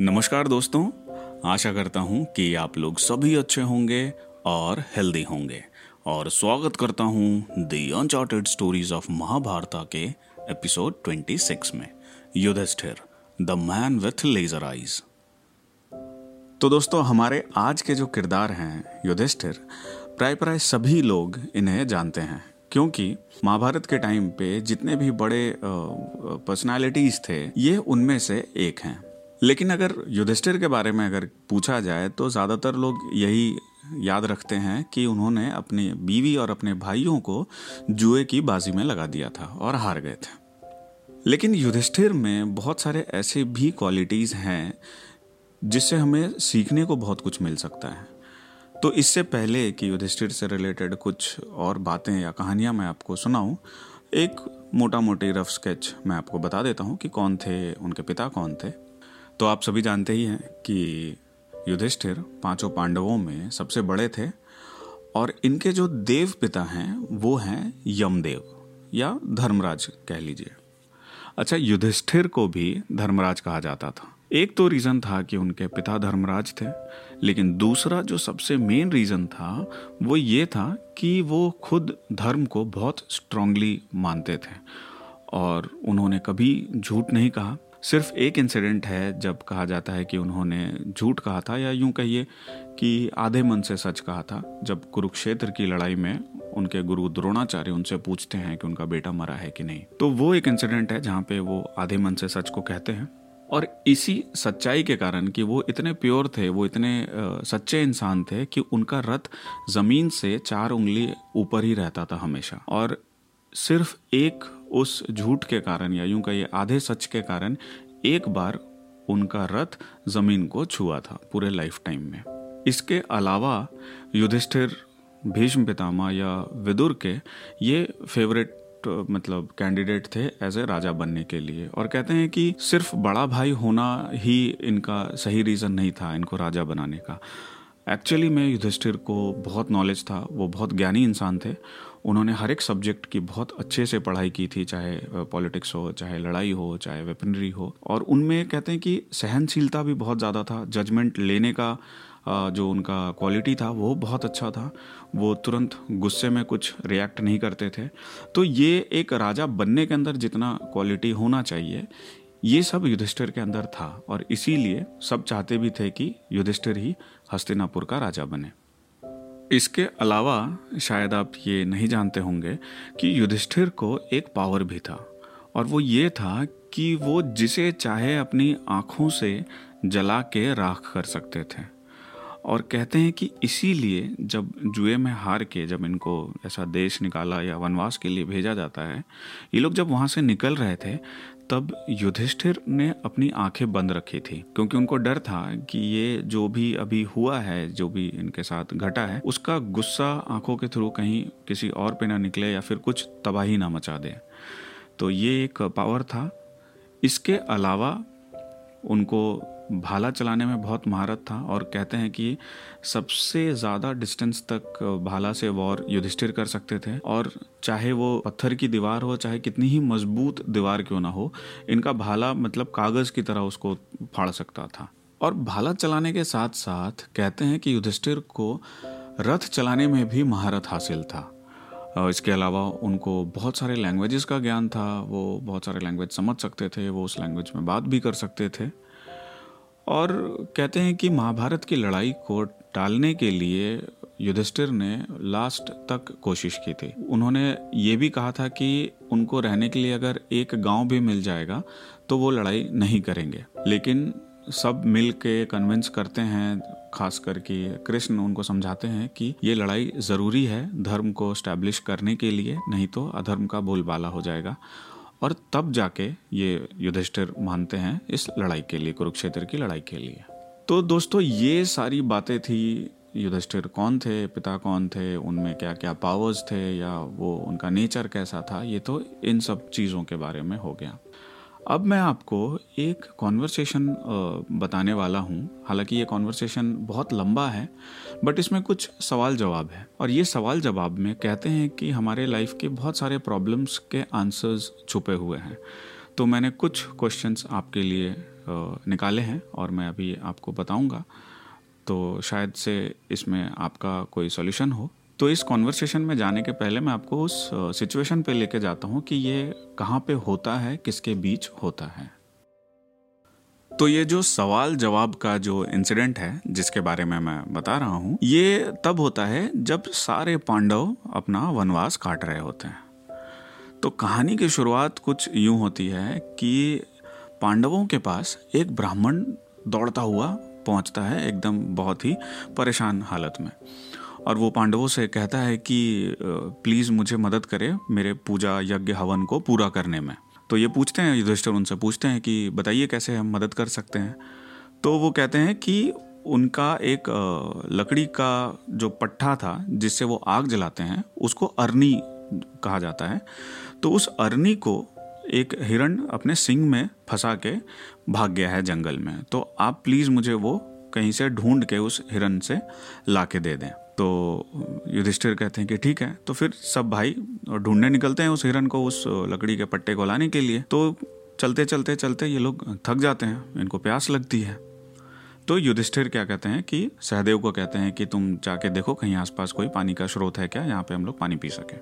नमस्कार दोस्तों। आशा करता हूँ कि आप लोग सभी अच्छे होंगे और हेल्दी होंगे। और स्वागत करता हूँ the uncharted stories of Mahabharata के एपिसोड 26 में। Yudhishthira the man with laser eyes तो दोस्तों, हमारे आज के जो किरदार हैं युधिष्ठिर प्राय प्राय सभी लोग इन्हें जानते हैं। क्योंकि महाभारत के टाइम पे जितने भी बड़े पर्सनालिटीज थे, ये उनमें से एक हैं। लेकिन अगर युधिष्ठिर के बारे में अगर पूछा जाए तो ज़्यादातर लोग यही याद रखते हैं कि उन्होंने अपनी बीवी और अपने भाइयों को जुए की बाजी में लगा दिया था और हार गए थे। लेकिन युधिष्ठिर में बहुत सारे ऐसे भी क्वालिटीज़ हैं, जिससे हमें सीखने को बहुत कुछ मिल सकता है। तो इससे पहले कि युधिष्ठिर से रिलेटेड कुछ और बातें या कहानियाँ मैं आपको सुनाऊँ, एक मोटा मोटी रफ स्केच मैं आपको बता देता हूँ कि कौन थे, उनके पिता कौन थे। तो आप सभी जानते ही हैं कि युधिष्ठिर पाँचों पांडवों में सबसे बड़े थे और इनके जो देव पिता हैं, वो हैं यमदेव, या धर्मराज कह लीजिए। अच्छा युधिष्ठिर को भी धर्मराज कहा जाता था। एक तो रीज़न था कि उनके पिता धर्मराज थे, लेकिन दूसरा जो सबसे मेन रीज़न था, वो ये था कि वो खुद धर्म को बहुत स्ट्रांगली मानते थे। और उन्होंने कभी झूठ नहीं कहा। सिर्फ़ एक इंसिडेंट है जब कहा जाता है कि उन्होंने झूठ कहा था या यूँ कहिए कि आधे मन से सच कहा था। जब कुरुक्षेत्र की लड़ाई में उनके गुरु द्रोणाचार्य उनसे पूछते हैं कि उनका बेटा मरा है कि नहीं तो वो एक इंसिडेंट है जहाँ पे वो आधे मन से सच को कहते हैं। और इसी सच्चाई के कारण कि वो इतने प्योर थे, वो इतने सच्चे इंसान थे कि उनका रथ ज़मीन से चार उंगली ऊपर ही रहता था हमेशा। और सिर्फ़ एक उस झूठ के कारण या यूँ कहिए आधे सच के कारण एक बार उनका रथ ज़मीन को छुआ था पूरे लाइफ टाइम में। इसके अलावा युधिष्ठिर, भीष्म पितामह या विदुर के ये फेवरेट मतलब कैंडिडेट थे एज ए राजा बनने के लिए। और कहते हैं कि सिर्फ़ बड़ा भाई होना ही इनका सही रीज़न नहीं था इनको राजा बनाने का। एक्चुअली में युधिष्ठिर को बहुत नॉलेज था, वो बहुत ज्ञानी इंसान थे उन्होंने हर एक सब्जेक्ट की बहुत अच्छे से पढ़ाई की थी, चाहे पॉलिटिक्स हो, चाहे लड़ाई हो, चाहे वेपनरी हो। और उनमें कहते हैं कि सहनशीलता भी बहुत ज़्यादा था। जजमेंट लेने का जो उनका क्वालिटी था, वो बहुत अच्छा था। वो तुरंत गुस्से में कुछ रिएक्ट नहीं करते थे। तो ये एक राजा बनने के अंदर जितना क्वालिटी होना चाहिए, ये सब युधिष्ठिर के अंदर था। और इसीलिए सब चाहते भी थे कि युधिष्ठिर ही हस्तिनापुर का राजा बने। इसके अलावा शायद आप ये नहीं जानते होंगे कि युधिष्ठिर को एक पावर भी था, और वो ये था कि वो जिसे चाहे अपनी आँखों से जला के राख कर सकते थे। और कहते हैं कि इसीलिए जब जुए में हार के जब इनको ऐसा देश निकाला या वनवास के लिए भेजा जाता है, ये लोग जब वहाँ से निकल रहे थे, तब युधिष्ठिर ने अपनी आँखें बंद रखी थी, क्योंकि उनको डर था कि ये जो भी अभी हुआ है, जो भी इनके साथ घटा है, उसका गुस्सा आँखों के थ्रू कहीं किसी और पे ना निकले या फिर कुछ तबाही ना मचा दे। तो ये एक पावर था। इसके अलावा उनको भाला चलाने में बहुत महारत था और कहते हैं कि सबसे ज़्यादा डिस्टेंस तक भाला से वॉर युधिष्ठिर कर सकते थे और चाहे वो पत्थर की दीवार हो, चाहे कितनी ही मज़बूत दीवार क्यों ना हो, इनका भाला मतलब कागज़ की तरह उसको फाड़ सकता था। और भाला चलाने के साथ साथ कहते हैं कि युधिष्ठिर को रथ चलाने में भी महारत हासिल था। इसके अलावा उनको बहुत सारे लैंग्वेजेस का ज्ञान था, वो बहुत सारे लैंग्वेज समझ सकते थे, वो उस लैंग्वेज में बात भी कर सकते थे। और कहते हैं कि महाभारत की लड़ाई को टालने के लिए युधिष्ठिर ने लास्ट तक कोशिश की थी। उन्होंने ये भी कहा था कि उनको रहने के लिए अगर एक गाँव भी मिल जाएगा तो वो लड़ाई नहीं करेंगे। लेकिन सब मिल के कन्विंस करते हैं, खास करके कृष्ण उनको समझाते हैं कि ये लड़ाई ज़रूरी है धर्म को स्टैब्लिश करने के लिए, नहीं तो अधर्म का बोलबाला हो जाएगा। और तब जाके ये युधिष्ठिर मानते हैं इस लड़ाई के लिए, कुरुक्षेत्र की लड़ाई के लिए। तो दोस्तों, ये सारी बातें थी, युधिष्ठिर कौन थे, पिता कौन थे, उनमें क्या क्या पावर्स थे, या वो उनका नेचर कैसा था, ये तो इन सब चीज़ों के बारे में हो गया। अब मैं आपको एक कॉन्वर्सेशन बताने वाला हूँ। हालाँकि ये कॉन्वर्सेशन बहुत लंबा है बट इसमें कुछ सवाल जवाब है। और ये सवाल जवाब में कहते हैं कि हमारे लाइफ के बहुत सारे प्रॉब्लम्स के आंसर्स छुपे हुए हैं। तो मैंने कुछ क्वेश्चंस आपके लिए निकाले हैं और मैं अभी आपको बताऊँगा। तो शायद से इसमें आपका कोई सॉल्यूशन हो। तो इस कॉन्वर्सेशन में जाने के पहले मैं आपको उस सिचुएशन पे लेके जाता हूँ कि ये कहाँ पे होता है, किसके बीच होता है। तो ये जो सवाल जवाब का जो इंसिडेंट है, जिसके बारे में मैं बता रहा हूँ, ये तब होता है जब सारे पांडव अपना वनवास काट रहे होते हैं। तो कहानी की शुरुआत कुछ यूँ होती है कि पांडवों के पास एक ब्राह्मण दौड़ता हुआ पहुँचता है एकदम बहुत ही परेशान हालत में। और वो पांडवों से कहता है कि प्लीज़ मुझे मदद करे मेरे पूजा यज्ञ हवन को पूरा करने में। तो ये पूछते हैं, युधिष्ठिर उनसे पूछते हैं कि, बताइए कैसे हम मदद कर सकते हैं? तो वो कहते हैं कि उनका एक लकड़ी का जो पट्टा था जिससे वो आग जलाते हैं, उसको अरनी कहा जाता है। तो उस अरनी को एक हिरण अपने सिंग में फंसा के भाग गया है जंगल में। तो आप प्लीज़ मुझे वो कहीं से ढूंढ के उस हिरण से ला के दे दें। तो युधिष्ठिर कहते हैं कि ठीक है तो फिर सब भाई ढूँढने निकलते हैं उस हिरन को, उस लकड़ी के पट्टे को लाने के लिए। तो चलते चलते चलते ये लोग थक जाते हैं, इनको प्यास लगती है। तो युधिष्ठिर क्या कहते हैं कि, सहदेव को कहते हैं कि तुम जाके देखो कहीं आसपास कोई पानी का स्रोत है क्या, यहाँ पे हम लोग पानी पी सके।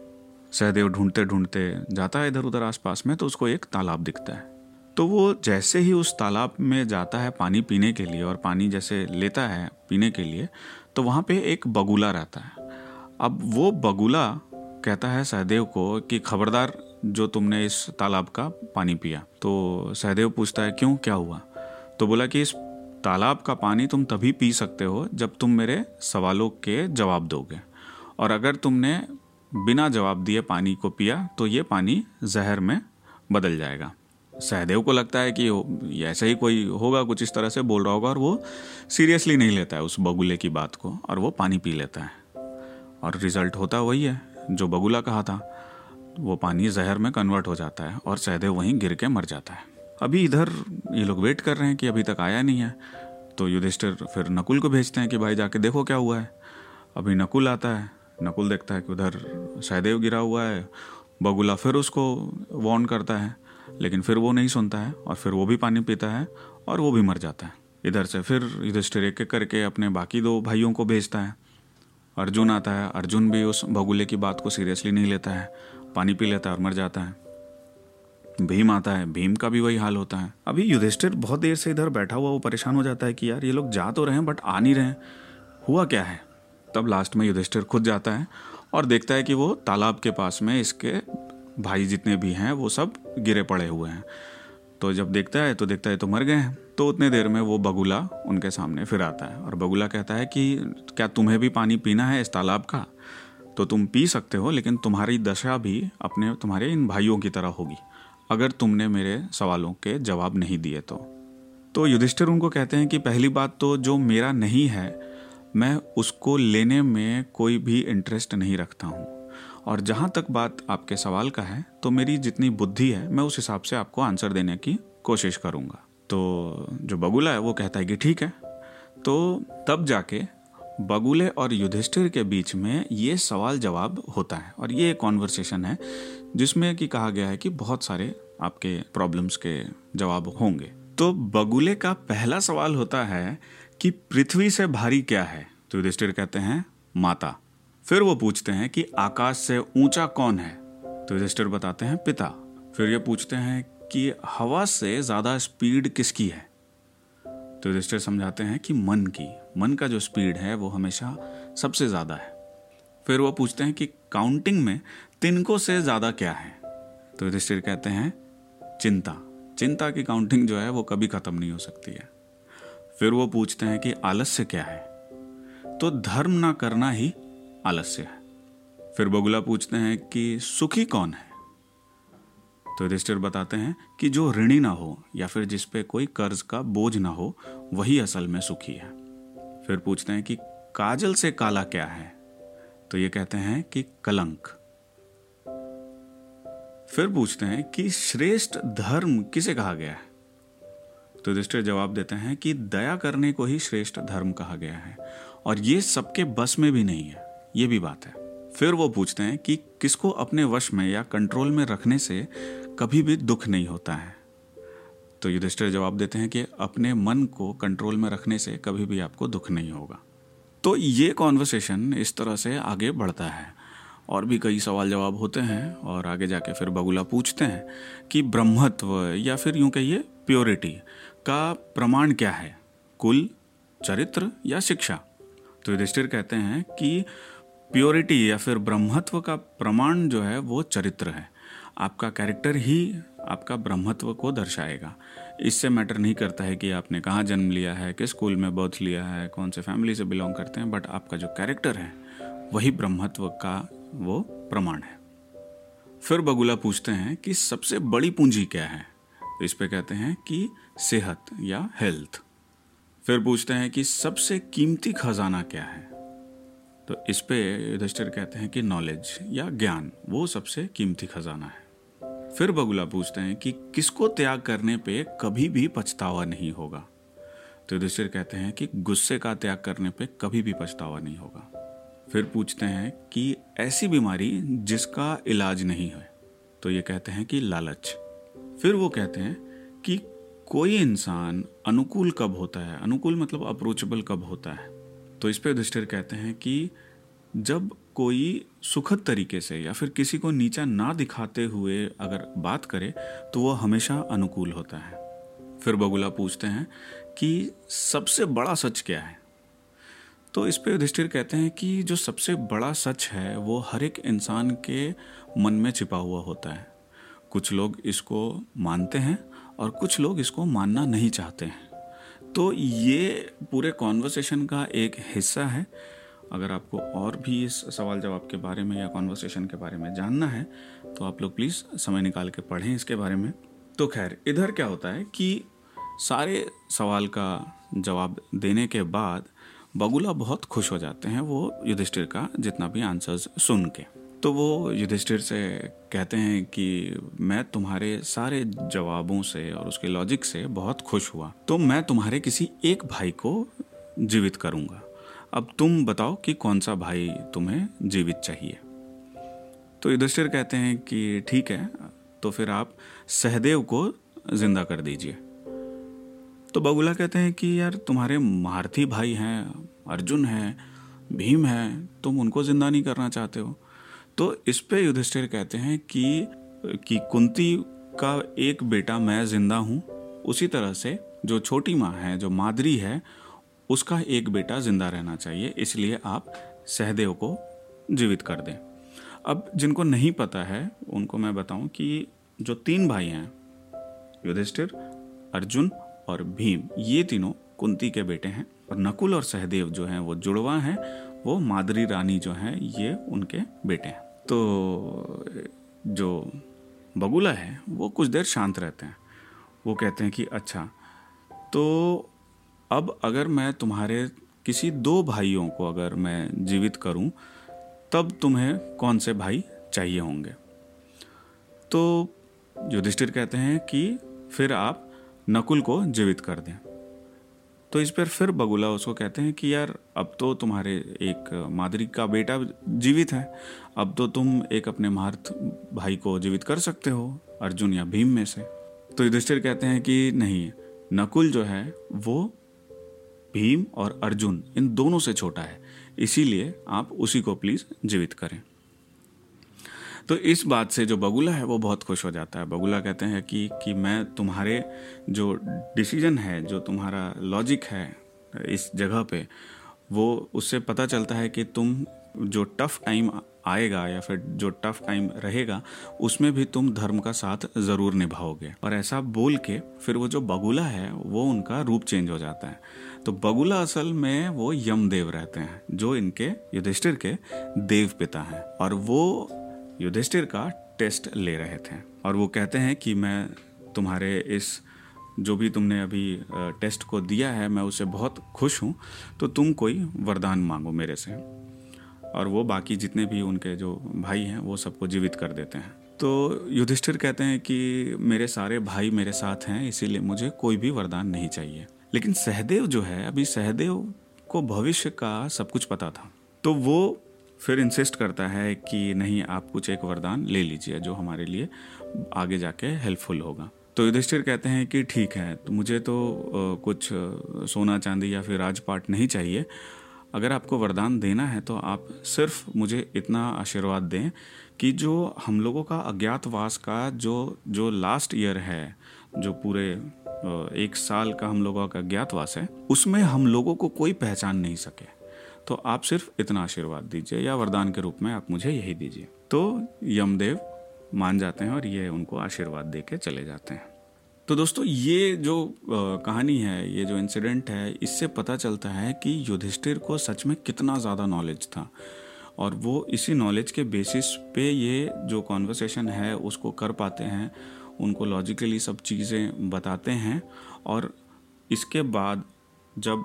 सहदेव ढूंढते ढूंढते जाता है इधर उधर आसपास में तो उसको एक तालाब दिखता है। तो वो जैसे ही उस तालाब में जाता है पानी पीने के लिए और पानी जैसे लेता है पीने के लिए तो वहाँ पे एक बगुला रहता है। अब वो बगुला कहता है सहदेव को कि खबरदार जो तुमने इस तालाब का पानी पिया। तो सहदेव पूछता है, क्यों? क्या हुआ? तो बोला कि, इस तालाब का पानी तुम तभी पी सकते हो जब तुम मेरे सवालों के जवाब दोगे। और अगर तुमने बिना जवाब दिए पानी को पिया तो ये पानी जहर में बदल जाएगा। सहदेव को लगता है कि ऐसा ही कोई होगा, कुछ इस तरह से बोल रहा होगा और वो सीरियसली नहीं लेता है उस बगुले की बात को और वो पानी पी लेता है। और रिज़ल्ट होता वही है, जो बगुला कहा था, वो पानी जहर में कन्वर्ट हो जाता है और सहदेव वहीं गिर के मर जाता है। अभी इधर ये लोग वेट कर रहे हैं कि अभी तक आया नहीं है तो युधिष्ठिर फिर नकुल को भेजते हैं कि भाई जाके देखो क्या हुआ है। अभी नकुल आता है, नकुल देखता है कि उधर सहदेव गिरा हुआ है, बगुला फिर उसको वार्न करता है। लेकिन फिर वो नहीं सुनता है और फिर वो भी पानी पीता है और वो भी मर जाता है। इधर से फिर युधिष्ठिर एक करके अपने बाकी दो भाइयों को भेजता है। अर्जुन आता है, अर्जुन भी उस भगुले की बात को सीरियसली नहीं लेता है। पानी पी लेता है और मर जाता है। भीम आता है, भीम का भी वही हाल होता है। अभी युधिष्ठिर बहुत देर से इधर बैठा हुआ, वो परेशान हो जाता है कि यार ये लोग जा तो रहे हैं बट आ नहीं रहे हैं। हुआ क्या है? तब लास्ट में युधिष्ठिर खुद जाता है और देखता है कि वो तालाब के पास में इसके भाई जितने भी हैं, वो सब गिरे पड़े हुए हैं। तो जब देखता है तो देखता है तो मर गए हैं। तो उतने देर में वो बगुला उनके सामने फिर आता है और बगुला कहता है कि, क्या तुम्हें भी पानी पीना है इस तालाब का? तो तुम पी सकते हो, लेकिन तुम्हारी दशा भी अपने, तुम्हारे इन भाइयों की तरह होगी। अगर तुमने मेरे सवालों के जवाब नहीं दिए तो। तो युधिष्ठिर उनको कहते हैं कि, पहली बात तो जो मेरा नहीं है, मैं उसको लेने में कोई भी इंटरेस्ट नहीं रखता हूँ। और जहाँ तक बात आपके सवाल का है तो मेरी जितनी बुद्धि है, मैं उस हिसाब से आपको आंसर देने की कोशिश करूँगा। तो जो बगुला है, वो कहता है कि ठीक है। तो तब जाके बगुले और युधिष्ठिर के बीच में ये सवाल जवाब होता है। और ये कॉन्वर्सेशन है, जिसमें कि कहा गया है कि बहुत सारे आपके प्रॉब्लम्स के जवाब होंगे। तो बगुले का पहला सवाल होता है कि पृथ्वी से भारी क्या है? तो युधिष्ठिर कहते हैं, माता। फिर वो पूछते हैं कि आकाश से ऊँचा कौन है? तो युधिष्ठिर बताते हैं पिता। फिर ये पूछते हैं कि हवा से ज़्यादा स्पीड किसकी है? तो युधिष्ठिर समझाते हैं कि मन की। मन का जो स्पीड है, वो हमेशा सबसे ज़्यादा है। फिर वो पूछते हैं कि काउंटिंग में तिनको से ज़्यादा क्या है? तो युधिष्ठिर कहते हैं, चिंता। चिंता की काउंटिंग जो है, वो कभी खत्म नहीं हो सकती है। फिर वो पूछते हैं कि आलस्य क्या है? तो धर्म ना करना ही आलस्य है। फिर बगुला पूछते हैं कि सुखी कौन है? तो युधिष्ठिर बताते हैं कि जो ऋणी ना हो या फिर जिस पे कोई कर्ज का बोझ ना हो, वही असल में सुखी है। फिर पूछते हैं कि काजल से काला क्या है? तो ये कहते हैं कि कलंक। फिर पूछते हैं कि श्रेष्ठ धर्म किसे कहा गया है? तो युधिष्ठिर जवाब देते हैं कि दया करने को ही श्रेष्ठ धर्म कहा गया है, और ये सबके बस में भी नहीं है। ये भी बात है। फिर वो पूछते हैं कि किसको अपने वश में या कंट्रोल में रखने से कभी भी दुख नहीं होता है। तो युधिष्ठिर जवाब देते हैं कि अपने मन को कंट्रोल में रखने से कभी भी आपको दुख नहीं होगा। तो ये कॉन्वर्सेशन इस तरह से आगे बढ़ता है। और भी कई सवाल जवाब होते हैं और आगे जाके फिर बगुला पूछते हैं कि ब्रह्मत्व या फिर यूँ कहिए प्योरिटी का प्रमाण क्या है? कुल, चरित्र या शिक्षा? तो युधिष्ठिर कहते हैं कि प्योरिटी या फिर ब्रह्मत्व का प्रमाण जो है, वो चरित्र है। आपका कैरेक्टर ही आपका ब्रह्मत्व को दर्शाएगा। इससे मैटर नहीं करता है कि आपने कहाँ जन्म लिया है, किस स्कूल में बर्थ लिया है, कौन से फैमिली से बिलोंग करते हैं बट आपका जो कैरेक्टर है, वही ब्रह्मत्व का वो प्रमाण है। फिर बगुला पूछते हैं कि सबसे बड़ी पूंजी क्या है? तो इस पे कहते हैं कि सेहत या हेल्थ फिर पूछते हैं कि सबसे कीमती खजाना क्या है? तो इस पे युधिष्ठिर कहते हैं कि नॉलेज या ज्ञान, वो सबसे कीमती खजाना है। फिर बगुला पूछते हैं कि किसको त्याग करने पे कभी भी पछतावा नहीं होगा? तो युधिष्ठिर कहते हैं कि गुस्से का त्याग करने पे कभी भी पछतावा नहीं होगा। फिर पूछते हैं कि ऐसी बीमारी जिसका इलाज नहीं है तो ये कहते हैं कि लालच। फिर वो कहते हैं कि कोई इंसान अनुकूल कब होता है? अनुकूल मतलब अप्रोचेबल कब होता है? तो इस पर युधिष्ठिर कहते हैं कि जब कोई सुखद तरीके से या फिर किसी को नीचा ना दिखाते हुए अगर बात करे तो वह हमेशा अनुकूल होता है। फिर बगुला पूछते हैं कि सबसे बड़ा सच क्या है? तो इस पर युधिष्ठिर कहते हैं कि जो सबसे बड़ा सच है, वो हर एक इंसान के मन में छिपा हुआ होता है। कुछ लोग इसको मानते हैं और कुछ लोग इसको मानना नहीं चाहते हैं। तो ये पूरे कॉन्वर्सेशन का एक हिस्सा है। अगर आपको और भी इस सवाल जवाब के बारे में या कॉन्वर्सेशन के बारे में जानना है तो आप लोग प्लीज़ समय निकाल के पढ़ें इसके बारे में। तो खैर, इधर क्या होता है कि सारे सवाल का जवाब देने के बाद बगुला बहुत खुश हो जाते हैं वो युधिष्ठिर का जितना भी आंसर्स सुन के। तो वो युधिष्ठिर से कहते हैं कि मैं तुम्हारे सारे जवाबों से और उसके लॉजिक से बहुत खुश हुआ। तो मैं तुम्हारे किसी एक भाई को जीवित करूँगा। अब तुम बताओ कि कौन सा भाई तुम्हें जीवित चाहिए। तो युधिष्ठिर कहते हैं कि ठीक है तो फिर आप सहदेव को ज़िंदा कर दीजिए। तो बगुला कहते हैं कि यार, तुम्हारे महारथी भाई हैं, अर्जुन हैं, भीम हैं, तुम उनको ज़िंदा नहीं करना चाहते हो। तो इस पे युधिष्ठिर कहते हैं कि कि कुंती का एक बेटा मैं ज़िंदा हूँ। उसी तरह से जो छोटी माँ है, जो मादरी है, उसका एक बेटा ज़िंदा रहना चाहिए। इसलिए आप सहदेव को जीवित कर दें। अब जिनको नहीं पता है, उनको मैं बताऊँ कि जो तीन भाई हैं, युधिष्ठिर, अर्जुन और भीम, ये तीनों कुंती के बेटे हैं। और नकुल और सहदेव जो हैं, वो जुड़वा हैं, वो मादरी रानी जो हैं, ये उनके बेटे हैं। तो जो बगुला है, वो कुछ देर शांत रहते हैं। वो कहते हैं कि अच्छा तो अब अगर मैं तुम्हारे किसी दो भाइयों को अगर मैं जीवित करूँ, तब तुम्हें कौन से भाई चाहिए होंगे? तो युधिष्ठिर कहते हैं कि, फिर आप नकुल को जीवित कर दें। तो इस पर फिर बगुला उसको कहते हैं कि यार, अब तो तुम्हारे एक मादरी का बेटा जीवित है। अब तो तुम एक अपने महारथ भाई को जीवित कर सकते हो, अर्जुन या भीम में से। तो युधिष्ठिर कहते हैं कि नहीं, नकुल जो है, वो भीम और अर्जुन इन दोनों से छोटा है। इसीलिए आप उसी को प्लीज़ जीवित करें। तो इस बात से जो बगुला है, वो बहुत खुश हो जाता है। बगुला कहते हैं कि कि मैं तुम्हारे जो डिसीज़न है, जो तुम्हारा लॉजिक है, इस जगह पे, वो उससे पता चलता है कि तुम जो टफ टाइम आएगा या फिर जो टफ टाइम रहेगा, उसमें भी तुम धर्म का साथ ज़रूर निभाओगे। और ऐसा बोल के फिर वो जो बगुला है, वो उनका रूप चेंज हो जाता है। तो बगुला असल में वो यमदेव रहते हैं, जो इनके युधिष्ठिर के देव पिता हैं। और वो युधिष्ठिर का टेस्ट ले रहे थे और वो कहते हैं कि मैं तुम्हारे इस, जो भी तुमने अभी टेस्ट को दिया है, मैं उससे बहुत खुश हूँ तो तुम कोई वरदान मांगो मेरे से। और वो बाकी जितने भी उनके जो भाई हैं, वो सबको जीवित कर देते हैं। तो युधिष्ठिर कहते हैं कि मेरे सारे भाई मेरे साथ हैं, इसीलिए मुझे कोई भी वरदान नहीं चाहिए। लेकिन सहदेव जो है, अभी सहदेव को भविष्य का सब कुछ पता था। तो वो फिर इंसिस्ट करता है कि नहीं, आप कुछ एक वरदान ले लीजिए जो हमारे लिए आगे जाके हेल्पफुल होगा। तो युधिष्ठिर कहते हैं कि ठीक है तो मुझे तो कुछ सोना चांदी या फिर राजपाट नहीं चाहिए। अगर आपको वरदान देना है तो आप सिर्फ़ मुझे इतना आशीर्वाद दें कि जो हम लोगों का अज्ञातवास का जो जो लास्ट ईयर है, जो पूरे एक साल का हम लोगों का अज्ञातवास है, उसमें हम लोगों को कोई पहचान नहीं सके। तो आप सिर्फ़ इतना आशीर्वाद दीजिए या वरदान के रूप में आप मुझे यही दीजिए। तो यमदेव मान जाते हैं और ये उनको आशीर्वाद दे के चले जाते हैं। तो दोस्तों, ये जो कहानी है, ये जो इंसिडेंट है, इससे पता चलता है कि युधिष्ठिर को सच में कितना ज़्यादा नॉलेज था। और वो इसी नॉलेज के बेसिस पे ये जो कॉन्वर्सेशन है, उसको कर पाते हैं, उनको लॉजिकली सब चीज़ें बताते हैं। और इसके बाद जब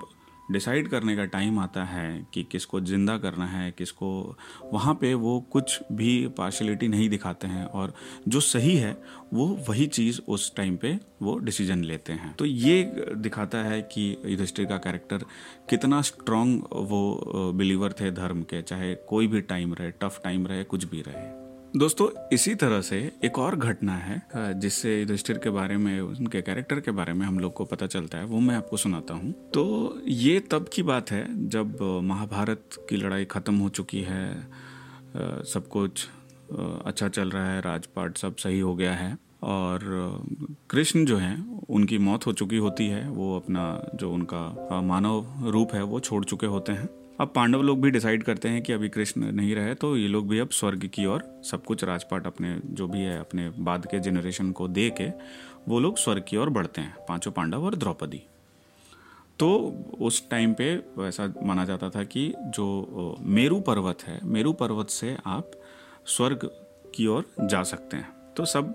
डिसाइड करने का टाइम आता है कि किसको ज़िंदा करना है, किसको वहाँ पे वो कुछ भी पार्शलिटी नहीं दिखाते हैं और जो सही है, वो वही चीज़ उस टाइम पे वो डिसीज़न लेते हैं। तो ये दिखाता है कि युधिष्ठिर का कैरेक्टर कितना स्ट्रांग वो बिलीवर थे धर्म के, चाहे कोई भी टाइम रहे टफ टाइम रहे, कुछ भी रहे। दोस्तों, इसी तरह से एक और घटना है जिससे युधिष्ठिर के बारे में, उनके कैरेक्टर के बारे में हम लोग को पता चलता है, वो मैं आपको सुनाता हूँ। तो ये तब की बात है, जब महाभारत की लड़ाई खत्म हो चुकी है सब कुछ अच्छा चल रहा है, राजपाट सब सही हो गया है, और कृष्ण जो हैं, उनकी मौत हो चुकी होती है, वो अपना जो उनका मानव रूप है, वो छोड़ चुके होते हैं। अब पांडव लोग भी डिसाइड करते हैं कि अभी कृष्ण नहीं रहे तो ये लोग भी अब स्वर्ग की ओर सब कुछ राजपाट अपने, जो भी है, अपने बाद के जनरेशन को दे के वो लोग स्वर्ग की ओर बढ़ते हैं, पाँचों पांडव और द्रौपदी। तो उस टाइम पे ऐसा माना जाता था कि जो मेरू पर्वत है, मेरू पर्वत से आप स्वर्ग की ओर जा सकते हैं। तो सब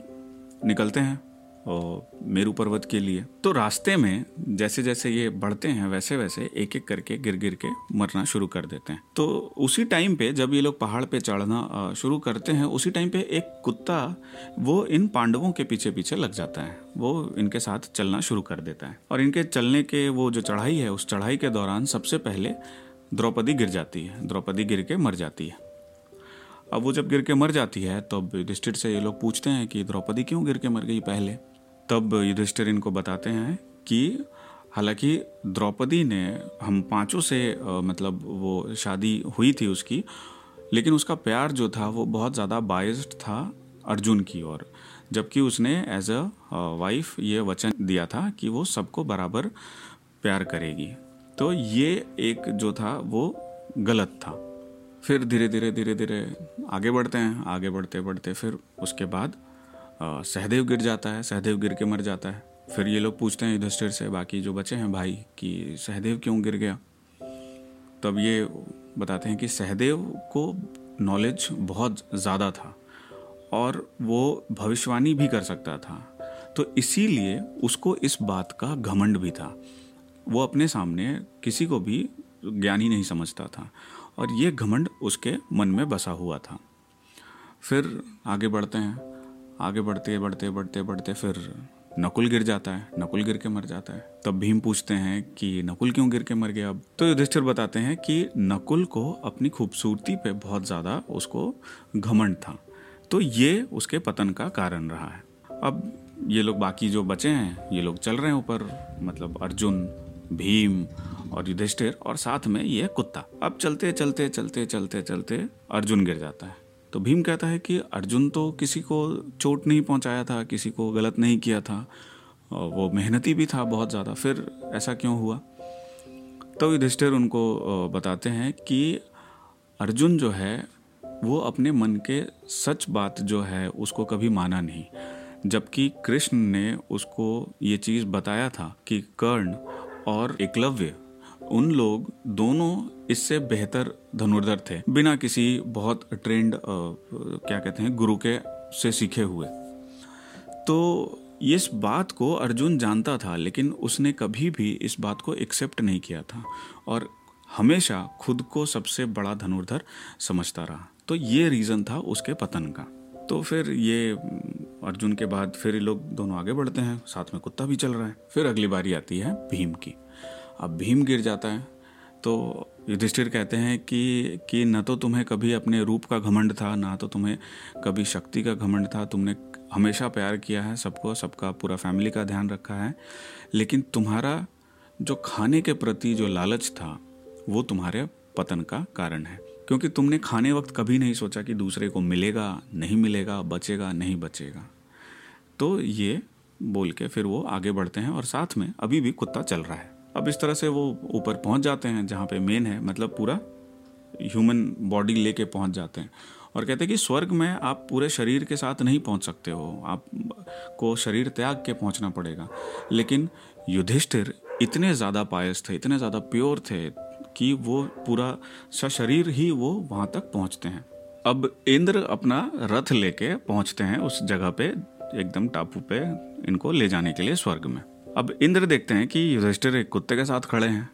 निकलते हैं। मेरू पर्वत के लिए। तो रास्ते में जैसे जैसे ये बढ़ते हैं वैसे वैसे एक एक करके गिर गिर के मरना शुरू कर देते हैं। तो उसी टाइम पे जब ये लोग पहाड़ पे चढ़ना शुरू करते हैं, उसी टाइम पे एक कुत्ता वो इन पांडवों के पीछे पीछे लग जाता है। वो इनके साथ चलना शुरू कर देता है। और इनके चलने के वो जो चढ़ाई है, उस चढ़ाई के दौरान सबसे पहले द्रौपदी गिर जाती है। द्रौपदी गिर के मर जाती है। अब वो जब गिर के मर जाती है, तब तो युधिष्ठिर से ये लोग पूछते हैं कि द्रौपदी क्यों गिर के मर गई पहले? तब युधिष्ठिर इनको बताते हैं कि हालाँकि द्रौपदी ने हम पाँचों से मतलब वो शादी हुई थी उसकी, लेकिन उसका प्यार जो था वो बहुत ज़्यादा बायस्ड था अर्जुन की ओर, जबकि उसने एज अ वाइफ ये वचन दिया था कि वो सबको बराबर प्यार करेगी। तो ये एक जो था वो गलत था। फिर धीरे धीरे धीरे धीरे आगे बढ़ते हैं, आगे बढ़ते बढ़ते फिर उसके बाद सहदेव गिर जाता है, सहदेव गिर के मर जाता है। फिर ये लोग पूछते हैं युधिष्ठिर से, बाकी जो बचे हैं भाई, कि सहदेव क्यों गिर गया? तब ये बताते हैं कि सहदेव को नॉलेज बहुत ज़्यादा था और वो भविष्यवाणी भी कर सकता था। तो इसीलिए उसको इस बात का घमंड भी था। वो अपने सामने किसी को भी ज्ञानी नहीं समझता था और ये घमंड उसके मन में बसा हुआ था। फिर आगे बढ़ते हैं। आगे बढ़ते बढ़ते बढ़ते बढ़ते फिर नकुल गिर जाता है, नकुल गिर के मर जाता है। तब भीम पूछते हैं कि नकुल क्यों गिर के मर गया? अब तो युधिष्ठिर बताते हैं कि नकुल को अपनी खूबसूरती पे बहुत ज़्यादा उसको घमंड था। तो ये उसके पतन का कारण रहा है। अब ये लोग बाकी जो बचे हैं, ये लोग चल रहे हैं ऊपर मतलब अर्जुन, भीम और युधिष्ठिर और साथ में ये कुत्ता। अब चलते चलते चलते चलते चलते अर्जुन गिर जाता है। तो भीम कहता है कि अर्जुन तो किसी को चोट नहीं पहुँचाया था, किसी को गलत नहीं किया था वो मेहनती भी था बहुत ज़्यादा। फिर ऐसा क्यों हुआ? तो युधिष्ठिर उनको बताते हैं कि अर्जुन जो है, वो अपने मन के सच बात जो है, उसको कभी माना नहीं। जबकि कृष्ण ने उसको ये चीज़ बताया था कि कर्ण और एकलव्य उन लोग दोनों इससे बेहतर धनुर्धर थे, बिना किसी बहुत ट्रेंड क्या कहते हैं, गुरु के से सीखे हुए। तो इस बात को अर्जुन जानता था, लेकिन उसने कभी भी इस बात को एक्सेप्ट नहीं किया था और हमेशा खुद को सबसे बड़ा धनुर्धर समझता रहा। तो ये रीज़न था उसके पतन का। तो फिर ये अर्जुन के बाद फिर ये लोग दोनों आगे बढ़ते हैं, साथ में कुत्ता भी चल रहा है। फिर अगली बारी आती है भीम की। अब भीम गिर जाता है। तो युधिष्ठिर कहते हैं कि कि न तो तुम्हें कभी अपने रूप का घमंड था, ना तो तुम्हें कभी शक्ति का घमंड था। तुमने हमेशा प्यार किया है सबको, सबका पूरा फैमिली का ध्यान रखा है। लेकिन तुम्हारा जो खाने के प्रति जो लालच था, वो तुम्हारे पतन का कारण है। क्योंकि तुमने खाने वक्त कभी नहीं सोचा कि दूसरे को मिलेगा, नहीं मिलेगा, बचेगा, नहीं बचेगा। तो ये बोल के फिर वो आगे बढ़ते हैं और साथ में अभी भी कुत्ता चल रहा है। अब इस तरह से वो ऊपर पहुँच जाते हैं, जहाँ पे मेन है मतलब पूरा ह्यूमन बॉडी लेके पहुँच जाते हैं। और कहते हैं कि स्वर्ग में आप पूरे शरीर के साथ नहीं पहुँच सकते हो, आप को शरीर त्याग के पहुँचना पड़ेगा। लेकिन युधिष्ठिर इतने ज़्यादा पायस थे, इतने ज़्यादा प्योर थे कि वो पूरा शरीर ही वो वहाँ तक पहुँचते हैं। अब इंद्र अपना रथ लेके पहुँचते हैं उस जगह पे, एकदम टापू पे इनको ले जाने के लिए स्वर्ग में। अब इंद्र देखते हैं कि युधिष्ठिर एक कुत्ते के साथ खड़े हैं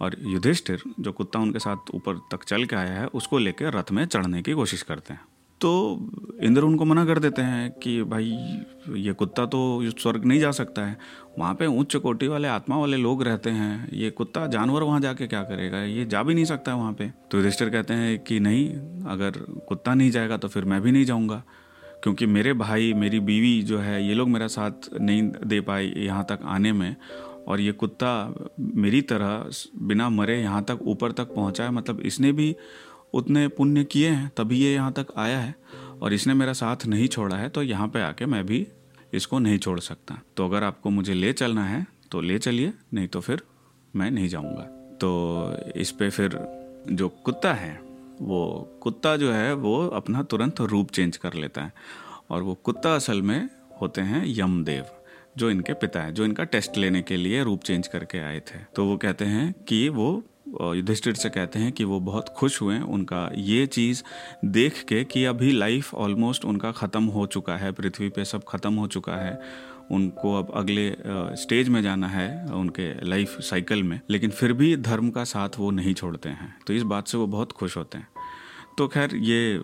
और युधिष्ठिर जो कुत्ता उनके साथ ऊपर तक चल के आया है, उसको लेकर रथ में चढ़ने की कोशिश करते हैं। तो इंद्र उनको मना कर देते हैं कि भाई, ये कुत्ता तो स्वर्ग नहीं जा सकता है। वहाँ पे उच्च कोटि वाले आत्मा वाले लोग रहते हैं। ये कुत्ता जानवर वहाँ जाके क्या करेगा? ये जा भी नहीं सकता है वहाँ पे। तो युधिष्ठिर कहते हैं कि नहीं, अगर कुत्ता नहीं जाएगा तो फिर मैं भी नहीं जाऊँगा। क्योंकि मेरे भाई, मेरी बीवी जो है, ये लोग मेरा साथ नहीं दे पाए यहाँ तक आने में। और ये कुत्ता मेरी तरह बिना मरे यहाँ तक ऊपर तक पहुँचा है। मतलब इसने भी उतने पुण्य किए हैं, तभी ये यहाँ तक आया है। और इसने मेरा साथ नहीं छोड़ा है तो यहाँ पे आके मैं भी इसको नहीं छोड़ सकता। तो अगर आपको मुझे ले चलना है तो ले चलिए, नहीं तो फिर मैं नहीं जाऊँगा। तो इस पर फिर जो कुत्ता है वो कुत्ता जो है, वो अपना तुरंत रूप चेंज कर लेता है। और वो कुत्ता असल में होते हैं यमदेव, जो इनके पिता है, जो इनका टेस्ट लेने के लिए रूप चेंज करके आए थे। तो वो कहते हैं कि वो युधिष्ठिर से कहते हैं कि वो बहुत खुश हुए, उनका ये चीज़ देख के कि अभी लाइफ ऑलमोस्ट उनका ख़त्म हो चुका है, पृथ्वी पे सब ख़त्म हो चुका है। उनको अब अगले स्टेज में जाना है उनके लाइफ साइकिल में, लेकिन फिर भी धर्म का साथ वो नहीं छोड़ते हैं। तो इस बात से वो बहुत खुश होते हैं। तो खैर, ये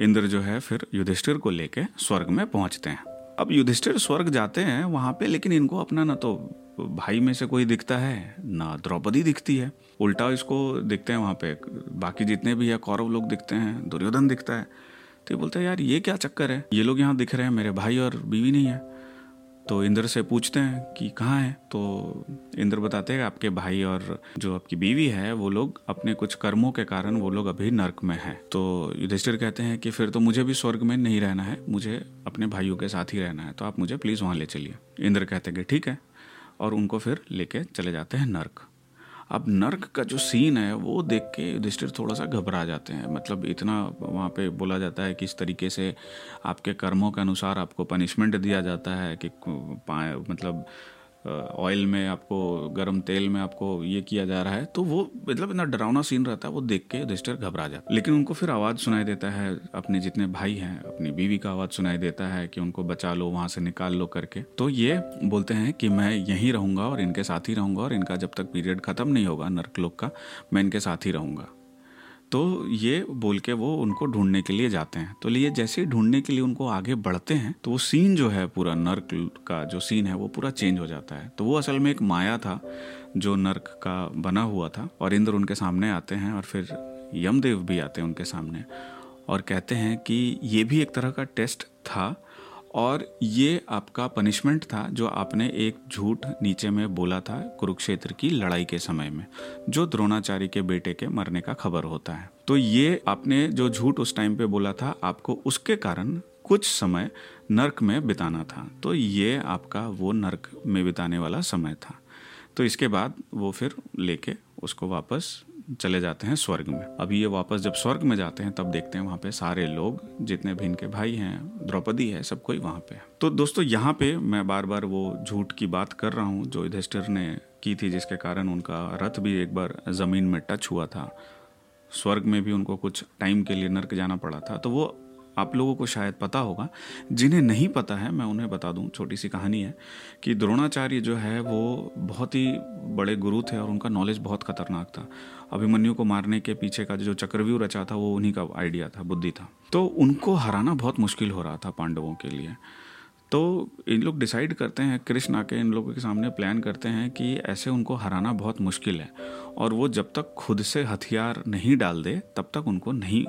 इंद्र जो है फिर युधिष्ठिर को लेके स्वर्ग में पहुँचते हैं। अब युधिष्ठिर स्वर्ग जाते हैं वहाँ पे, लेकिन इनको अपना ना तो भाई में से कोई दिखता है, ना द्रौपदी दिखती है। उल्टा इसको दिखते हैं वहाँ पे, बाकी जितने भी है, कौरव लोग दिखते हैं, दुर्योधन दिखता है। तो ये बोलते हैं, यार, ये क्या चक्कर है? ये लोग यहाँ दिख रहे हैं, मेरे भाई और बीवी नहीं है। तो इंद्र से पूछते हैं कि कहाँ है? तो इंद्र बताते हैं आपके भाई और जो आपकी बीवी है, वो लोग अपने कुछ कर्मों के कारण वो लोग अभी नर्क में हैं। तो युधिष्ठिर कहते हैं कि फिर तो मुझे भी स्वर्ग में नहीं रहना है, मुझे अपने भाइयों के साथ ही रहना है तो आप मुझे प्लीज़ वहाँ ले चलिए। इंद्र कहते हैं कि ठीक है, और उनको फिर लेके चले जाते हैं नर्क। अब नर्क का जो सीन है, वो देख के युधिष्ठिर थोड़ा सा घबरा जाते हैं। मतलब इतना वहाँ पे बोला जाता है कि इस तरीके से आपके कर्मों के अनुसार आपको पनिशमेंट दिया जाता है कि मतलब ऑयल में आपको, गर्म तेल में आपको ये किया जा रहा है तो वो मतलब इतना डरावना सीन रहता है, वो देख के रजिस्टर घबरा जाता है। लेकिन उनको फिर आवाज़ सुनाई देता है, अपने जितने भाई हैं, अपनी बीवी का आवाज़ सुनाई देता है कि उनको बचा लो, वहाँ से निकाल लो करके। तो ये बोलते हैं कि मैं यहीं रहूँगा और इनके साथ ही रहूँगा और इनका जब तक पीरियड खत्म नहीं होगा नर्कलोक का, मैं इनके साथ ही रहूँगा। तो ये बोल के वो उनको ढूँढने के लिए जाते हैं। तो लिए जैसे ही ढूँढने के लिए उनको आगे बढ़ते हैं तो वो सीन जो है पूरा नर्क का जो सीन है वो पूरा चेंज हो जाता है। तो वो असल में एक माया था जो नर्क का बना हुआ था और इंद्र उनके सामने आते हैं और फिर यमदेव भी आते हैं उनके सामने और कहते हैं कि ये भी एक तरह का टेस्ट था और ये आपका पनिशमेंट था जो आपने एक झूठ नीचे में बोला था कुरुक्षेत्र की लड़ाई के समय में, जो द्रोणाचार्य के बेटे के मरने का खबर होता है। तो ये आपने जो झूठ उस टाइम पे बोला था, आपको उसके कारण कुछ समय नर्क में बिताना था। तो ये आपका वो नर्क में बिताने वाला समय था। तो इसके बाद वो फिर लेके उसको वापस चले जाते हैं स्वर्ग में। अभी ये वापस जब स्वर्ग में जाते हैं, तब देखते हैं वहाँ पे सारे लोग, जितने भी इनके भाई हैं, द्रौपदी है, सब कोई वहाँ पे तो दोस्तों, यहाँ पे मैं बार बार वो झूठ की बात कर रहा हूँ जो युधिष्ठिर ने की थी, जिसके कारण उनका रथ भी एक बार ज़मीन में टच हुआ था। स्वर्ग में भी उनको कुछ टाइम के लिए नर्क जाना पड़ा था। तो वो आप लोगों को शायद पता होगा। जिन्हें नहीं पता है, मैं उन्हें बता दूँ, छोटी सी कहानी है, कि द्रोणाचार्य जो है, वो बहुत ही बड़े गुरु थे और उनका नॉलेज बहुत खतरनाक था। अभिमन्यु को मारने के पीछे का जो चक्रव्यूह रचा था, वो उन्हीं का आइडिया था, बुद्धि था। तो उनको हराना बहुत मुश्किल हो रहा था पांडवों के लिए। तो इन लोग डिसाइड करते हैं, कृष्ण आके इन लोगों के सामने प्लान करते हैं कि ऐसे उनको हराना बहुत मुश्किल है। और वो जब तक खुद से हथियार नहीं डाल दे, तब तक उनको नहीं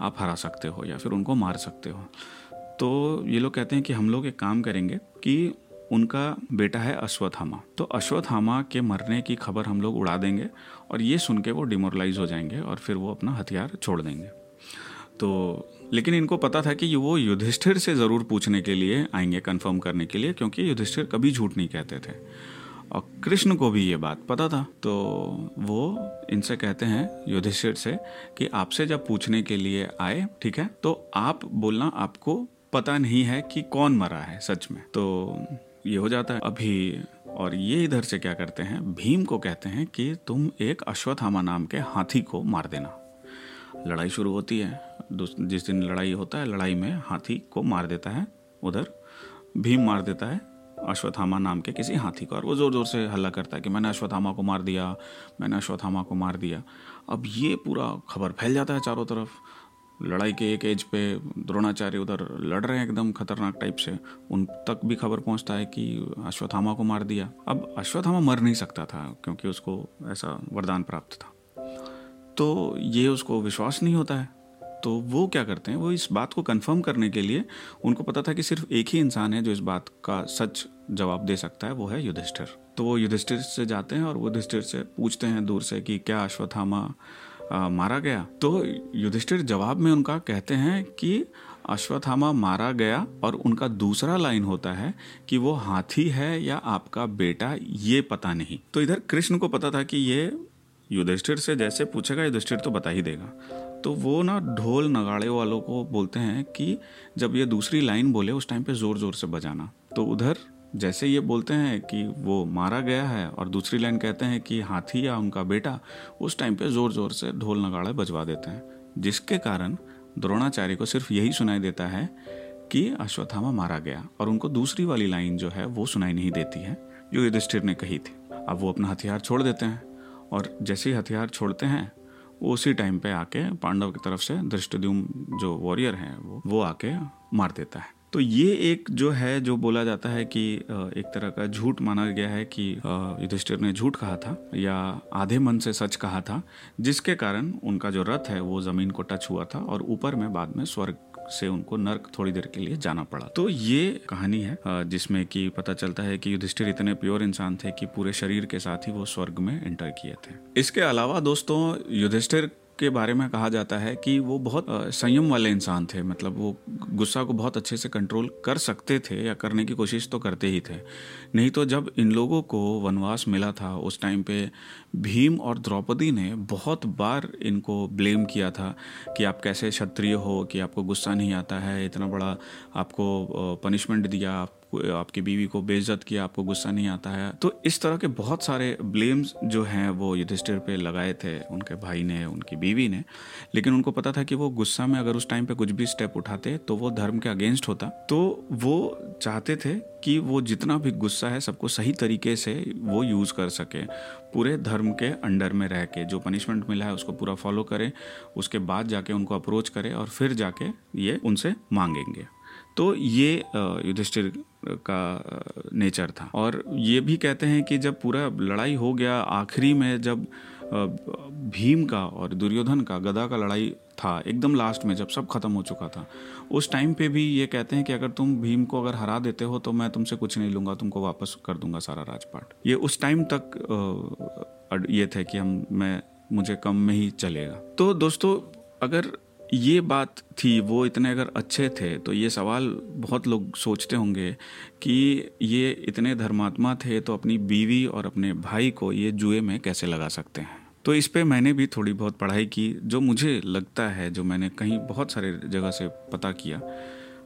आप हरा सकते हो या फिर उनको मार सकते हो। तो ये लोग कहते हैं कि हम लोग एक काम करेंगे कि उनका बेटा है अश्वत्थामा। तो अश्वत्थामा के मरने की खबर हम लोग उड़ा देंगे और ये सुन के वो डिमोरलाइज हो जाएँगे और फिर वो अपना हथियार छोड़ देंगे। तो लेकिन इनको पता था कि वो युधिष्ठिर से ज़रूर पूछने के लिए आएँगे कंफर्म करने के लिए, क्योंकि युधिष्ठिर कभी झूठ नहीं कहते थे। और कृष्ण को भी ये बात पता था। तो वो इनसे कहते हैं, युधिष्ठिर से, कि आपसे जब पूछने के लिए आए, ठीक है तो आप बोलना आपको पता नहीं है कि कौन मरा है, सच में। तो ये हो जाता है। अभी और ये इधर से क्या करते हैं, भीम को कहते हैं कि तुम एक अश्वत्थामा नाम के हाथी को मार देना। लड़ाई शुरू होती है। जिस दिन लड़ाई होता है, लड़ाई में हाथी को मार देता है, उधर भीम मार देता है अश्वत्थामा नाम के किसी हाथी को, और वो ज़ोर ज़ोर से हल्ला करता है कि मैंने अश्वत्थामा को मार दिया, मैंने अश्वत्थामा को मार दिया। अब ये पूरा खबर फैल जाता है चारों तरफ़। लड़ाई के एक एज पे द्रोणाचार्य उधर लड़ रहे हैं एकदम खतरनाक टाइप से। उन तक भी खबर पहुँचता है कि अश्वत्थामा को मार दिया। अब अश्वत्थामा मर नहीं सकता था, क्योंकि उसको ऐसा वरदान प्राप्त था। तो ये उसको विश्वास नहीं होता है। तो वो क्या करते हैं? वो इस बात को कंफर्म करने के लिए उनको पता था कि सिर्फ़ एक ही इंसान है जो इस बात का सच जवाब दे सकता है, वो है युधिष्ठिर। तो वो युधिष्ठिर से जाते हैं और युधिष्ठिर से पूछते हैं दूर से कि क्या अश्वत्थामा मारा गया? तो युधिष्ठिर जवाब में उनका कहते हैं कि अश्वत्थामा मारा गया और उनका दूसरा लाइन होता है कि वो हाथी है या आपका बेटा, ये पता नहीं। तो इधर कृष्ण को पता था कि ये युधिष्ठिर से जैसे पूछेगा युधिष्ठिर तो बता ही देगा। तो वो ना ढोल नगाड़े वालों को बोलते हैं कि जब ये दूसरी लाइन बोले, उस टाइम पे ज़ोर ज़ोर से बजाना। तो उधर जैसे ये बोलते हैं कि वो मारा गया है और दूसरी लाइन कहते हैं कि हाथी या उनका बेटा, उस टाइम पे ज़ोर ज़ोर से ढोल नगाड़े बजवा देते हैं। जिसके कारण द्रोणाचार्य को सिर्फ़ यही सुनाई देता है कि अश्वत्थामा मारा गया और उनको दूसरी वाली लाइन जो है वो सुनाई नहीं देती है, जो युधिष्ठिर ने कही थी। अब वो अपना हथियार छोड़ देते हैं। और जैसे ही हथियार छोड़ते हैं, वो उसी टाइम पे आके पांडव की तरफ़ से दृष्टद्युम जो वॉरियर हैं, वो वो आके मार देता है। तो ये एक जो है, जो बोला जाता है कि एक तरह का झूठ माना गया है कि युधिष्ठिर ने झूठ कहा था या आधे मन से सच कहा था, जिसके कारण उनका जो रथ है, वो ज़मीन को टच हुआ था और ऊपर में बाद में स्वर्ग से उनको नर्क थोड़ी देर के लिए जाना पड़ा। तो ये कहानी है जिसमें कि पता चलता है कि युधिष्ठिर इतने प्योर इंसान थे कि पूरे शरीर के साथ ही वो स्वर्ग में एंटर किए थे। इसके अलावा दोस्तों, युधिष्ठिर के बारे में कहा जाता है कि वो बहुत संयम वाले इंसान थे। मतलब वो गुस्सा को बहुत अच्छे से कंट्रोल कर सकते थे या करने की कोशिश तो करते ही थे। नहीं तो जब इन लोगों को वनवास मिला था, उस टाइम पे भीम और द्रौपदी ने बहुत बार इनको ब्लेम किया था कि आप कैसे क्षत्रिय हो, कि आपको गुस्सा नहीं आता है, इतना बड़ा आपको पनिशमेंट दिया, आप आपकी बीवी को बेइज्जत किया, आपको गुस्सा नहीं आता है। तो इस तरह के बहुत सारे ब्लेम्स जो हैं, वो युधिष्ठिर पे लगाए थे, उनके भाई ने, उनकी बीवी ने। लेकिन उनको पता था कि वो गुस्सा में अगर उस टाइम पे कुछ भी स्टेप उठाते तो वो धर्म के अगेंस्ट होता। तो वो चाहते थे कि वो जितना भी गुस्सा है, सबको सही तरीके से वो यूज़ कर सके। पूरे धर्म के अंडर में रह के, जो पनिशमेंट मिला है, उसको पूरा फॉलो करें, उसके बाद जाके उनको अप्रोच करें और फिर जाके ये उनसे मांगेंगे। तो ये युधिष्ठिर का नेचर था। और ये भी कहते हैं कि जब पूरा लड़ाई हो गया, आखिरी में जब भीम का और दुर्योधन का, गदा का लड़ाई था, एकदम लास्ट में जब सब खत्म हो चुका था, उस टाइम पे भी ये कहते हैं कि अगर तुम भीम को अगर हरा देते हो तो मैं तुमसे कुछ नहीं लूँगा, तुमको वापस कर दूँगा सारा राजपाट। ये उस टाइम तक ये थे कि हम, मैं, मुझे कम में ही चलेगा। तो दोस्तों, अगर ये बात थी, वो इतने अगर अच्छे थे तो ये सवाल बहुत लोग सोचते होंगे कि ये इतने धर्मात्मा थे तो अपनी बीवी और अपने भाई को ये जुए में कैसे लगा सकते हैं? तो इस पे मैंने भी थोड़ी बहुत पढ़ाई की, जो मुझे लगता है, जो मैंने कहीं बहुत सारे जगह से पता किया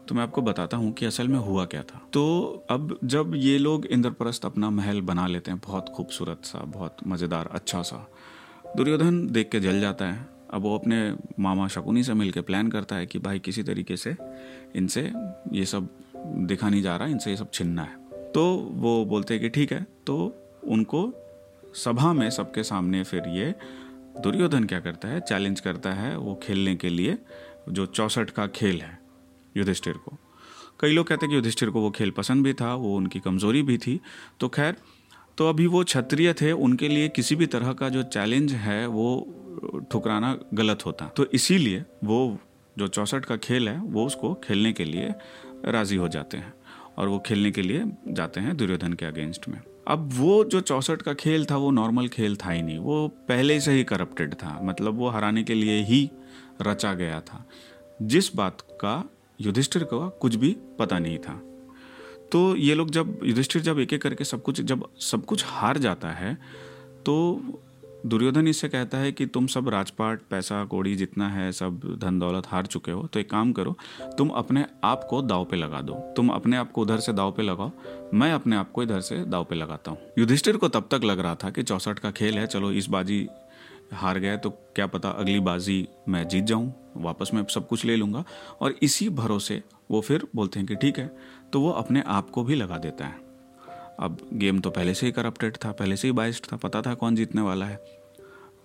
तो मैं आपको बताता हूँ कि असल में हुआ क्या था। तो अब जब ये लोग इंद्रप्रस्थ अपना महल बना लेते हैं, बहुत खूबसूरत सा, बहुत मज़ेदार अच्छा सा, दुर्योधन देख के जल जाता है। अब वो अपने मामा शकुनी से मिलकर प्लान करता है कि भाई किसी तरीके से इनसे ये सब दिखा नहीं जा रहा, इनसे ये सब छिनना है। तो वो बोलते हैं कि ठीक है तो उनको सभा में सबके सामने फिर ये दुर्योधन क्या करता है चैलेंज करता है वो खेलने के लिए, जो चौसठ का खेल है युधिष्ठिर को। कई लोग कहते हैं कि युधिष्ठिर को वो खेल पसंद भी था, वो उनकी कमज़ोरी भी थी। तो खैर तो अभी वो क्षत्रिय थे, उनके लिए किसी भी तरह का जो चैलेंज है, वो ठुकराना गलत होता। तो इसीलिए वो जो चौसठ का खेल है, वो उसको खेलने के लिए राज़ी हो जाते हैं और वो खेलने के लिए जाते हैं दुर्योधन के अगेंस्ट में। अब वो जो चौसठ का खेल था, वो नॉर्मल खेल था ही नहीं। वो पहले से ही करप्टेड था मतलब वो हराने के लिए ही रचा गया था। जिस बात का युधिष्ठिर को कुछ भी पता नहीं था। तो ये लोग जब युधिष्ठिर जब एक एक करके सब कुछ, जब सब कुछ हार जाता है तो दुर्योधन इससे कहता है कि तुम सब राजपाट, पैसा, कौड़ी जितना है, सब धन दौलत हार चुके हो तो एक काम करो, तुम अपने आप को दाव पे लगा दो। तुम अपने आप को उधर से दाव पे लगाओ, मैं अपने आप को इधर से दाव पे लगाता हूँ। युधिष्ठिर को तब तक लग रहा था कि चौसठ का खेल है, चलो इस बाजी हार गए तो क्या पता अगली बाजी मैं जीत जाऊँ, वापस मैं सब कुछ ले लूँगा, और इसी भरोसे वो फिर बोलते हैं कि ठीक है तो वो अपने आप को भी लगा देता है। अब गेम तो पहले से ही करप्टेड था, पहले से ही बाइस्ड था, पता था कौन जीतने वाला है।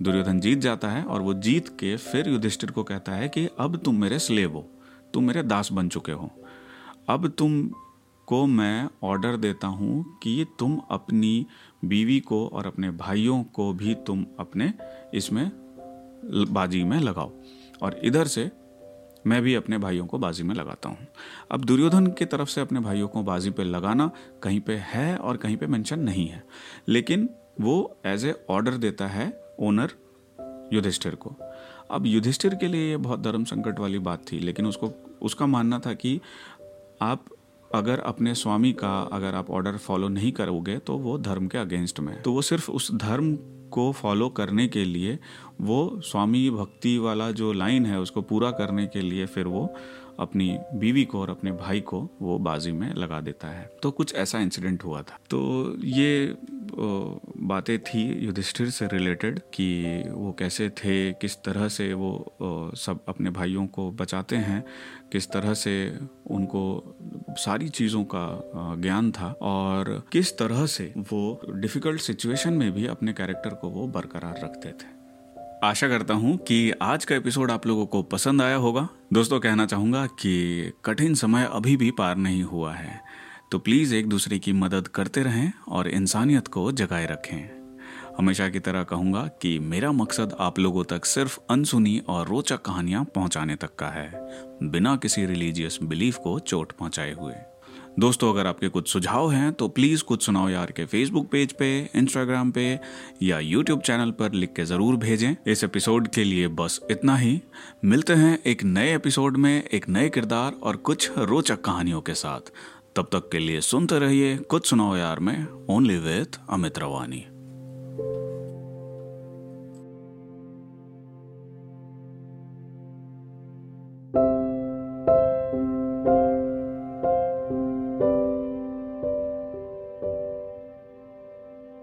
दुर्योधन जीत जाता है और वो जीत के फिर युधिष्ठिर को कहता है कि अब तुम मेरे स्लेव हो, तुम मेरे दास बन चुके हो। अब तुम को मैं ऑर्डर देता हूँ कि तुम अपनी बीवी को और अपने भाइयों को भी तुम अपने इसमें बाजी में लगाओ। और इधर से मैं भी अपने भाइयों को बाजी में लगाता हूँ। अब दुर्योधन की तरफ़ से अपने भाइयों को बाजी पे लगाना कहीं पे है और कहीं पे मेंशन नहीं है। लेकिन वो एज ए ऑर्डर देता है ओनर युधिष्ठिर को। अब युधिष्ठिर के लिए ये बहुत धर्म संकट वाली बात थी, लेकिन उसको, उसका मानना था कि आप अगर अपने स्वामी का अगर आप ऑर्डर फॉलो नहीं करोगे तो वो धर्म के अगेंस्ट में तो वो सिर्फ़ उस धर्म को फॉलो करने के लिए वो स्वामी भक्ति वाला जो लाइन है उसको पूरा करने के लिए फिर वो अपनी बीवी को और अपने भाई को वो बाजी में लगा देता है। तो कुछ ऐसा इंसिडेंट हुआ था। तो ये बातें थी युधिष्ठिर से रिलेटेड कि वो कैसे थे, किस तरह से वो सब अपने भाइयों को बचाते हैं, किस तरह से उनको सारी चीज़ों का ज्ञान था और किस तरह से वो डिफ़िकल्ट सिचुएशन में भी अपने कैरेक्टर को वो बरकरार रखते थे। आशा करता हूँ कि आज का एपिसोड आप लोगों को पसंद आया होगा। दोस्तों, कहना चाहूँगा कि कठिन समय अभी भी पार नहीं हुआ है तो प्लीज़ एक दूसरे की मदद करते रहें और इंसानियत को जगाए रखें। हमेशा की तरह कहूँगा कि मेरा मकसद आप लोगों तक सिर्फ़ अनसुनी और रोचक कहानियाँ पहुँचाने तक का है, बिना किसी रिलीजियस बिलीफ को चोट पहुँचाए हुए। दोस्तों, अगर आपके कुछ सुझाव हैं तो प्लीज़ कुछ सुनाओ यार के फेसबुक पेज पे इंस्टाग्राम पे, या यूट्यूब चैनल पर लिख के ज़रूर भेजें। इस एपिसोड के लिए बस इतना ही। मिलते हैं एक नए एपिसोड में, एक नए किरदार और कुछ रोचक कहानियों के साथ। तब तक के लिए सुनते रहिए। कुछ सुनाओ यार में ओनली विथ अमित रवानी।